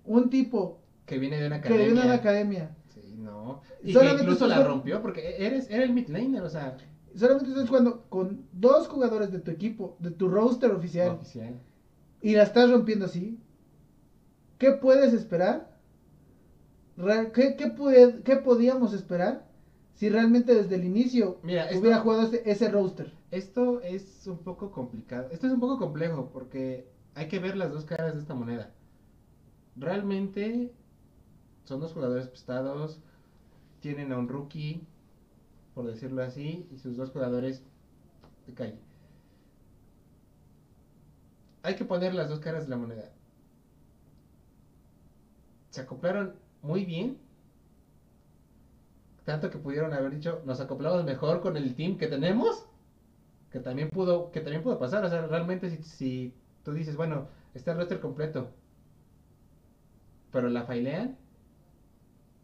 un tipo Que viene de una que academia. viene de una academia, Sí, no. Y Solamente que incluso la rompió porque eres, era el mid laner, o sea. solamente estás jugando con dos jugadores de tu equipo, de tu roster oficial, Oficial. y la estás rompiendo así, ¿qué puedes esperar? ¿Qué, qué, qué podíamos esperar si realmente desde el inicio Mira, esto- hubiera jugado ese, ese roster? Esto es un poco complicado. Esto es un poco complejo porque hay que ver las dos caras de esta moneda. Realmente son dos jugadores prestados, tienen a un rookie, por decirlo así, y sus dos jugadores de calle. Hay que poner las dos caras de la moneda. Se acoplaron muy bien. Tanto que pudieron haber dicho, nos acoplamos mejor con el team que tenemos que también pudo que también pudo pasar. O sea realmente si, si tú dices bueno está el roster completo pero la failean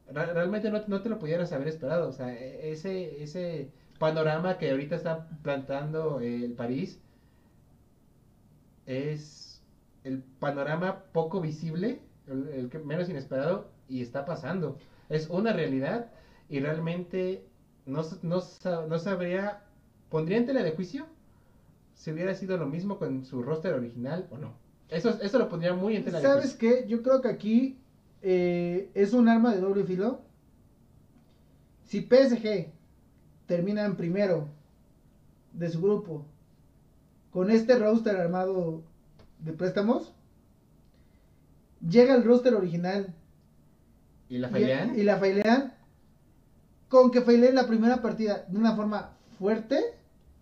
realmente no, no te lo pudieras haber esperado. O sea e- ese ese panorama que ahorita está plantando el París es el panorama poco visible el, el menos inesperado y está pasando. Es una realidad y realmente no, no, no sabría ¿Pondría en tela de juicio si hubiera sido lo mismo con su roster original o no? Eso, eso lo pondría muy en tela de ¿Sabes juicio. qué? Yo creo que aquí eh, es un arma de doble filo. Si PSG termina en primero de su grupo con este roster armado de préstamos, llega el roster original ¿Y la y, failean? y la failean, con que faileen la primera partida de una forma fuerte,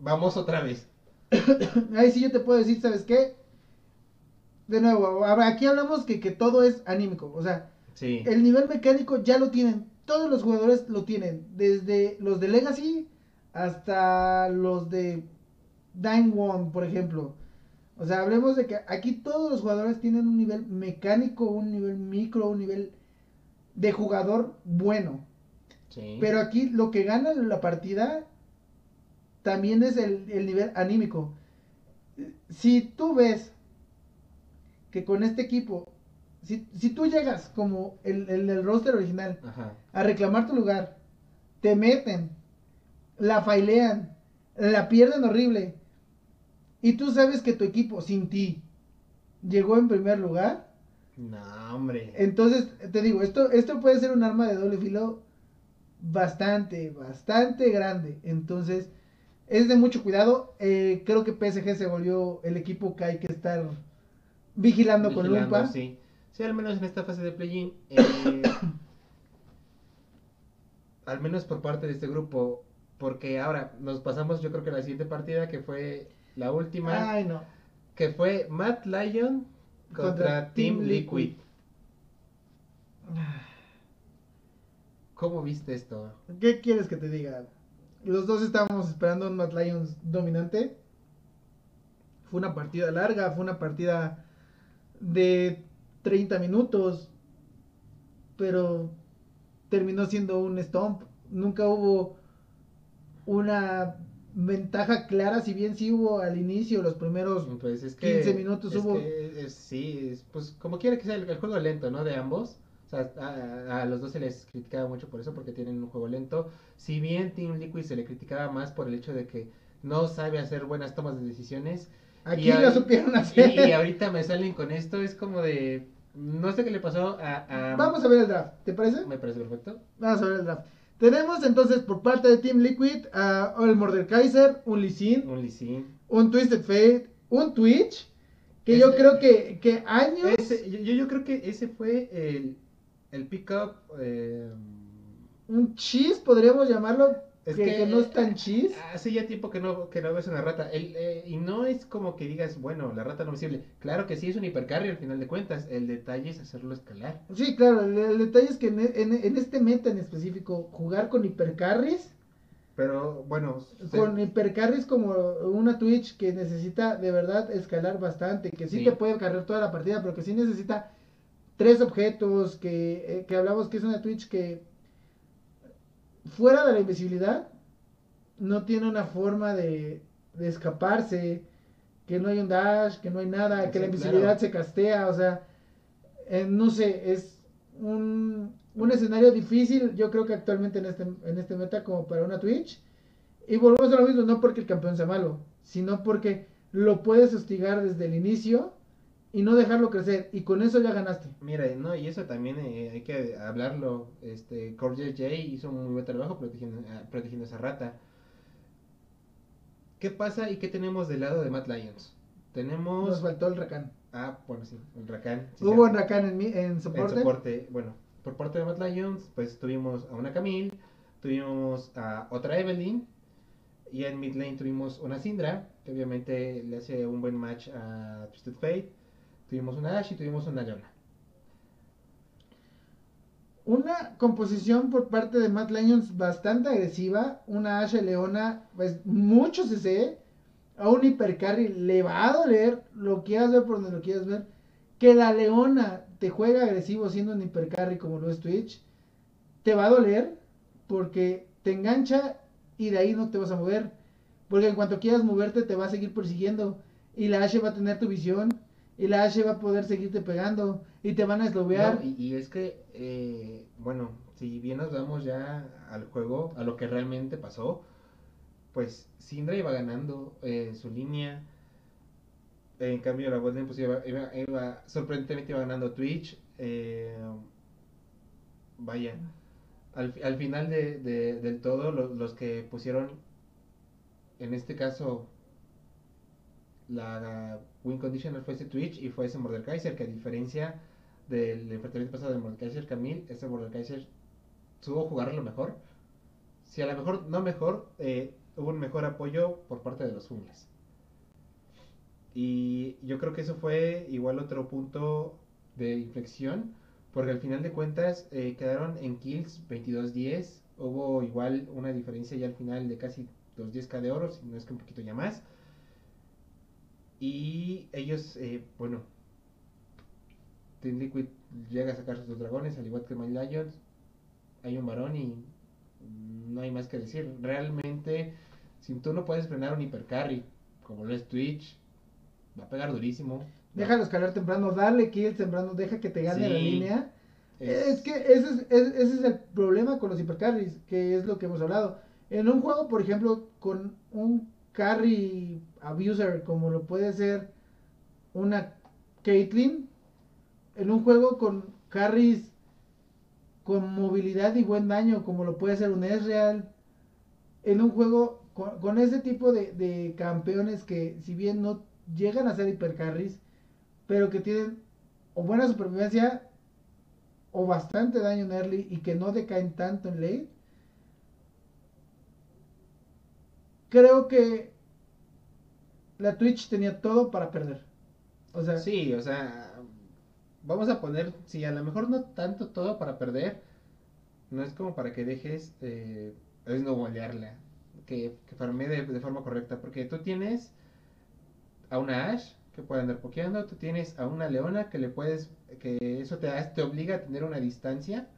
Vamos otra vez. ahí sí yo te puedo decir, ¿sabes qué? De nuevo, aquí hablamos que, que todo es anímico, o sea, Sí. el nivel mecánico ya lo tienen, todos los jugadores lo tienen, desde los de Legacy hasta los de Dine One, por ejemplo. O sea, hablemos de que aquí todos los jugadores tienen un nivel mecánico, un nivel micro, un nivel de jugador bueno. Sí. Pero aquí lo que gana la partida también es el, el nivel anímico. Si tú ves que con este equipo, si, si tú llegas como el, el, el roster original Ajá. a reclamar tu lugar, te meten, la failean, la pierden horrible, y tú sabes que tu equipo sin ti llegó en primer lugar, No, hombre. entonces, te digo, esto, esto puede ser un arma de doble filo bastante, bastante grande. Entonces, es de mucho cuidado. Eh, creo que PSG se volvió el equipo que hay que estar vigilando, con lupa. Sí. Sí, al menos en esta fase de play-in. eh, al menos por parte de este grupo. Porque ahora nos pasamos, yo creo que la siguiente partida, que fue la última. Ay, no. Que fue Matt Lyon contra, Contra Team Team Liquid. Liquid. ¿Cómo viste esto? ¿Qué quieres que te diga? Los dos estábamos esperando un Mad Lions dominante. Fue una partida larga, fue una partida de 30 minutos, pero terminó siendo un stomp. Nunca hubo una ventaja clara, si bien sí hubo al inicio, los primeros Pues es que 15 minutos es hubo. que, es- sí, es, pues como quiera que sea el, el juego lento, ¿no? De ambos. O sea, a, a los dos se les criticaba mucho por eso, porque tienen un juego lento. Si bien Team Liquid se le criticaba más por el hecho de que no sabe hacer buenas tomas de decisiones. Aquí y lo supieron hacer. y ahorita me salen con esto, es como de... No sé qué le pasó a... a- Vamos a ver el draft, ¿te parece? Me parece perfecto. Vamos a ver el draft. Tenemos entonces por parte de Team Liquid a el Mordekaiser, un Lee Sin, Un Lee Sin. un Twisted Fate, un Twitch, que yo creo que, que años... Ese- yo, yo creo que ese fue el, el pick-up... eh, Un cheese, podríamos llamarlo, Es que, que- no es tan cheese. Hace ya tiempo que no, que no ves una rata. El, eh, y no es como que digas, bueno, la rata no visible. Claro que sí es un hipercarry al final de cuentas. El detalle es hacerlo escalar. Sí, claro, el, el detalle es que en, en- en este meta en específico, jugar con hipercarries, Pero bueno, se- con hipercarries como una Twitch que necesita de verdad escalar bastante, que sí, Sí. te puede cargar toda la partida, pero que sí necesita tres objetos, que, eh, que hablamos que es una Twitch que fuera de la invisibilidad no tiene una forma de, de escaparse, que no hay un dash, que no hay nada, que la invisibilidad claro. se castea, o sea, eh, no sé, es un, un escenario difícil, yo creo que actualmente en este, en este meta como para una Twitch. Y volvemos a lo mismo, no porque el campeón sea malo, sino porque lo puedes hostigar desde el inicio y no dejarlo crecer. Y con eso ya ganaste. Mira, no, y eso también eh, hay que hablarlo. Este, Cordial J hizo un muy buen trabajo protegiendo, ah, protegiendo esa rata. ¿Qué pasa y qué tenemos del lado de Matt Lions? Tenemos. Nos faltó el Rakan. Ah, bueno, sí, el Rakan. sí, Hubo un. Rakan en, mi- en soporte. En soporte, bueno, por parte de Matt Lions, pues tuvimos a una Camille, tuvimos a otra Evelyn, y en mid lane tuvimos una Syndra, que obviamente le hace un buen match a Twisted Fate. Tuvimos una Ash y tuvimos una Leona. Una composición por parte de Matt Lions bastante agresiva. Una Ashe Leona, pues mucho CC. A un hipercarry le va a doler. Lo quieras ver por donde lo quieras ver. Que la Leona te juega agresivo siendo un hipercarry como lo es Twitch. Te va a doler. Porque te engancha y de ahí no te vas a mover. Porque en cuanto quieras moverte te va a seguir persiguiendo. Y la Ashe va a tener tu visión. Y la Ashe va a poder seguirte pegando. Y te van a eslovear. No, y, es que, eh, bueno, si bien nos vamos ya al juego, a lo que realmente pasó, pues Syndra iba ganando eh, su línea. En cambio, la Golden pues iba, sorprendentemente iba ganando Twitch. eh, vaya, al, al final de- del todo, lo- los que pusieron, en este caso, la win conditional fue ese Twitch y fue ese Mordekaiser, que a diferencia del enfrentamiento pasado de Mordekaiser Camille, ese Mordekaiser supo jugarlo mejor. Si a lo mejor no mejor, eh, hubo un mejor apoyo por parte de los jungles. Y yo creo que eso fue igual otro punto de inflexión, porque al final de cuentas eh, quedaron en kills 22-10. Hubo igual una diferencia ya al final de casi los 10k de oro, si no es que un poquito ya más. Y ellos, eh, bueno, Team Liquid llega a sacar sus dos dragones, al igual que My Lions. Hay un varón y no hay más que decir. Realmente, si tú no puedes frenar un hipercarry, como lo es Twitch, va a pegar durísimo. Déjalo escalar temprano, darle kills temprano, deja que te gane la línea. Es- Es que ese es, es- ese es el problema con los hipercarries, que es lo que hemos hablado. En un juego, por ejemplo, con un carry abuser, como lo puede ser una Caitlyn, en un juego con carries con movilidad y buen daño, como lo puede ser un Ezreal, en un juego con, ese tipo de, de campeones que si bien no llegan a ser hipercarries, pero que tienen o buena supervivencia o bastante daño en early y que no decaen tanto en late, creo que la Twitch tenía todo para perder. O sea, Sí, o sea, vamos a poner, si a lo mejor no tanto todo para perder, no es como para que dejes eh, snowballearla, que, que farmee de, forma correcta, porque tú tienes a una Ash que puede andar pokeando, tú tienes a una Leona que le puedes, que eso te, te obliga a tener una distancia,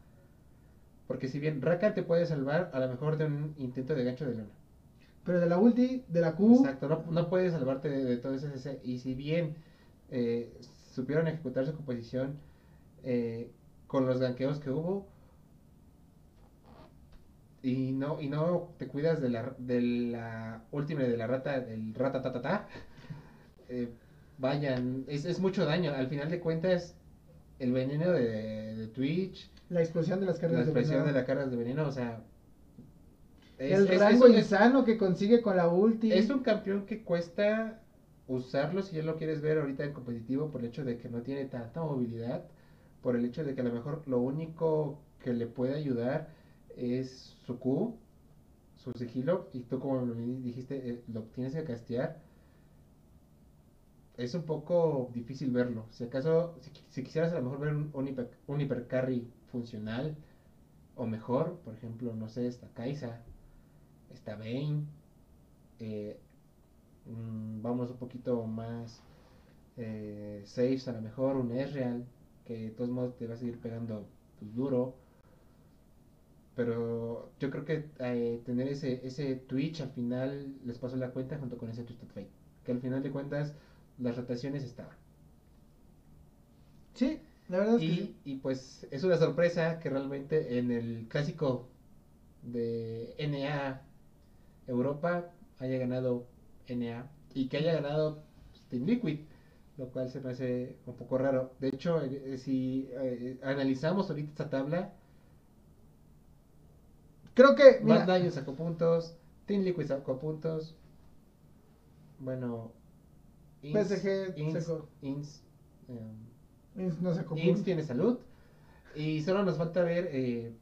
porque si bien Raka te puede salvar a lo mejor de un intento de gancho de Leona. Pero de la ulti, de la Q, Exacto, no, no puedes salvarte de, de todo ese. Y si bien eh, supieron ejecutar su composición eh, con los ganqueos que hubo, y no, y no te cuidas de la, de la última de la rata, del rata ta ta ta, eh, vayan, es, es mucho daño. Al final de cuentas, el veneno de, de Twitch, la explosión de las la cargas de de veneno, la carga de veneno, o sea. El es- rango es- insano que consigue con la ulti. es un campeón que cuesta usarlo si ya lo quieres ver ahorita en competitivo por el hecho de que no tiene tanta movilidad, por el hecho de que a lo mejor lo único que le puede ayudar es su Q, su sigilo, y tú como lo dijiste, eh, lo tienes que castear. Es un poco difícil verlo. Si acaso, si, qui- si quisieras a lo mejor ver un, un, hiper, un hipercarry funcional o mejor, por ejemplo, no sé, está Kaisa, está Vayne, eh, mm, vamos un poquito más eh, safe a lo mejor, un Ezreal, que de todos modos te va a seguir pegando pues, duro. Pero yo creo que eh, tener ese, ese Twitch al final les pasó la cuenta junto con ese Twisted Fate. Que al final de cuentas las rotaciones estaban. Sí, la verdad es que Y, sí. y pues es una sorpresa que realmente en el clásico de NA Europa haya ganado NA y que haya ganado pues, Team Liquid, lo cual se me hace un poco raro. De hecho, eh, eh, si eh, analizamos ahorita esta tabla, Creo que, mira, Lions sacó puntos, Team Liquid sacó puntos, bueno, PSG sacó. No sacó Inns puntos. tiene salud. Y solo nos falta ver eh,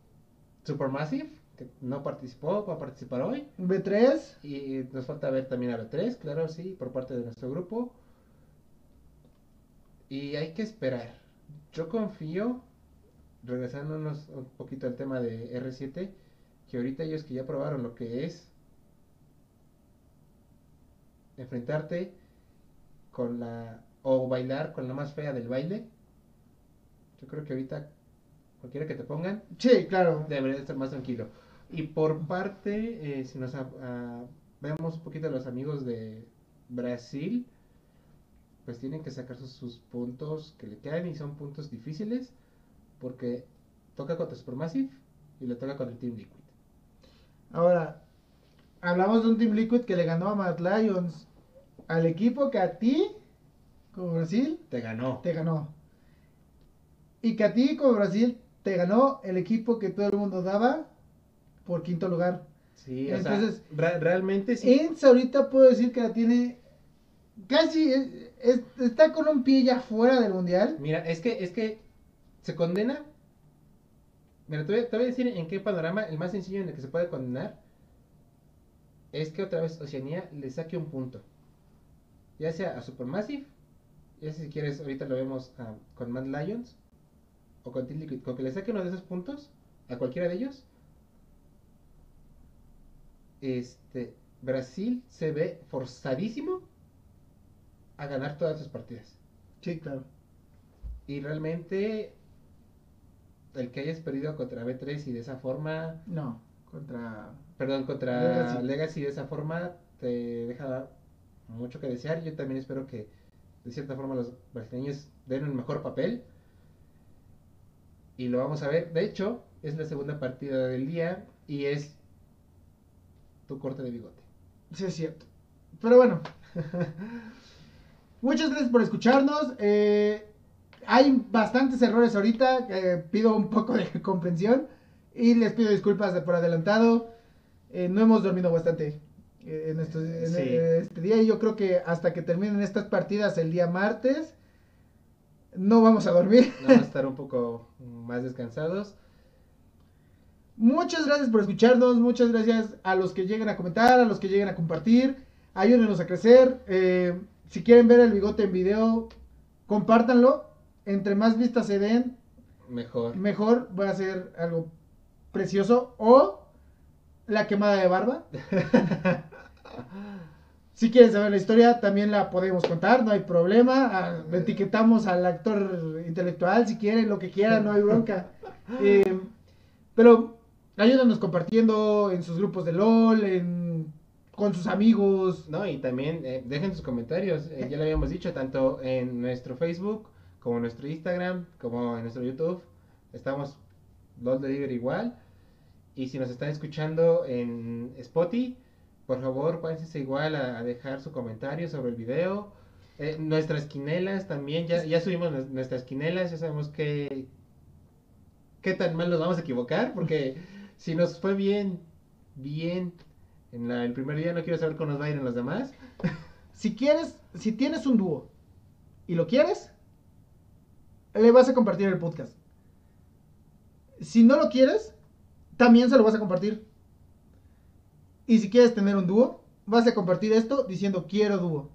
Supermassive, que no participó, va a participar hoy. B3, Y nos falta ver también a B3, claro, sí, por parte de nuestro grupo. Y hay que esperar. Yo confío, regresándonos un poquito al tema de R7, que ahorita ellos que ya probaron lo que es enfrentarte con la o bailar con la más fea del baile. Yo creo que ahorita cualquiera que te pongan sí, claro. debería estar más tranquilo. Y por parte, eh, si nos vemos un poquito a los amigos de Brasil, pues tienen que sacar sus, sus puntos que le quedan y son puntos difíciles porque toca contra Supermassive y le toca contra el Team Liquid. Ahora, hablamos de un Team Liquid que le ganó a Mad Lions, al equipo que a ti, como Brasil, Te ganó. te ganó. Y que a ti, como Brasil, te ganó el equipo que todo el mundo daba por quinto lugar. Sí, o Entonces, sea, realmente sí. Inns ahorita puedo decir que la tiene casi, es- es- está con un pie ya fuera del mundial. Mira, es que, es que se condena. Mira, te voy, a- te voy a decir en qué panorama, el más sencillo en el que se puede condenar, es que otra vez Oceanía le saque un punto. Ya sea a Supermassive, ya sea si quieres, ahorita lo vemos ah, con Mad Lions, o con Liquid, con que le saque uno de esos puntos, a cualquiera de ellos, este, Brasil se ve forzadísimo a ganar todas sus partidas. Sí, claro. Y realmente el que hayas perdido contra B3 y de esa forma, No, contra... perdón, contra Legacy. Legacy, de esa forma, te deja mucho que desear. Yo también espero que de cierta forma los brasileños den un mejor papel. Y lo vamos a ver. De hecho, es la segunda partida del día y es tu corte de bigote. Sí, es cierto. Pero bueno. Muchas gracias por escucharnos. Eh, hay bastantes errores ahorita. eh, pido un poco de comprensión. Y les pido disculpas por adelantado. Eh, no hemos dormido bastante en, estos- en, Sí. este día. Y yo creo que hasta que terminen estas partidas el día martes. No vamos a dormir. Vamos a estar un poco más descansados. Muchas gracias por escucharnos, muchas gracias a los que lleguen a comentar, a los que lleguen a compartir, ayúdenos a crecer. eh, si quieren ver el bigote en video, compártanlo. Entre más vistas se den, Mejor. mejor va a ser algo precioso. O la quemada de barba. Si quieren saber la historia, también la podemos contar, no hay problema. Ah, etiquetamos al actor intelectual si quieren, lo que quieran, no hay bronca. Eh, pero ayúdanos compartiendo en sus grupos de LOL, en, con sus amigos. No, y también eh, dejen sus comentarios. eh, ya lo habíamos dicho, tanto en nuestro Facebook, como en nuestro Instagram, como en nuestro YouTube. Estamos LOL Delivery igual. Y si nos están escuchando en Spotify, por favor, pásense igual a, a dejar su comentario sobre el video. Eh, nuestras quinelas también, ya, ya subimos nues- nuestras quinelas, ya sabemos que qué tan mal nos vamos a equivocar, porque si nos fue bien, bien en la- el primer día, no quiero saber cómo nos va a ir en los demás. Si quieres, si tienes un dúo y lo quieres, le vas a compartir el podcast. Si no lo quieres, también se lo vas a compartir. Y si quieres tener un dúo, vas a compartir esto diciendo quiero dúo.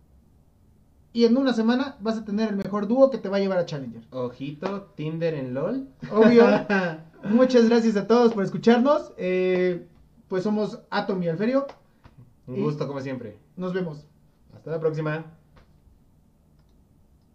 Y en una semana vas a tener el mejor dúo que te va a llevar a Challenger. Ojito, Tinder en LOL. Obvio. Muchas gracias a todos por escucharnos. Eh, pues somos Atom y Alferio. Un Y- gusto como siempre. Nos vemos. Hasta la próxima.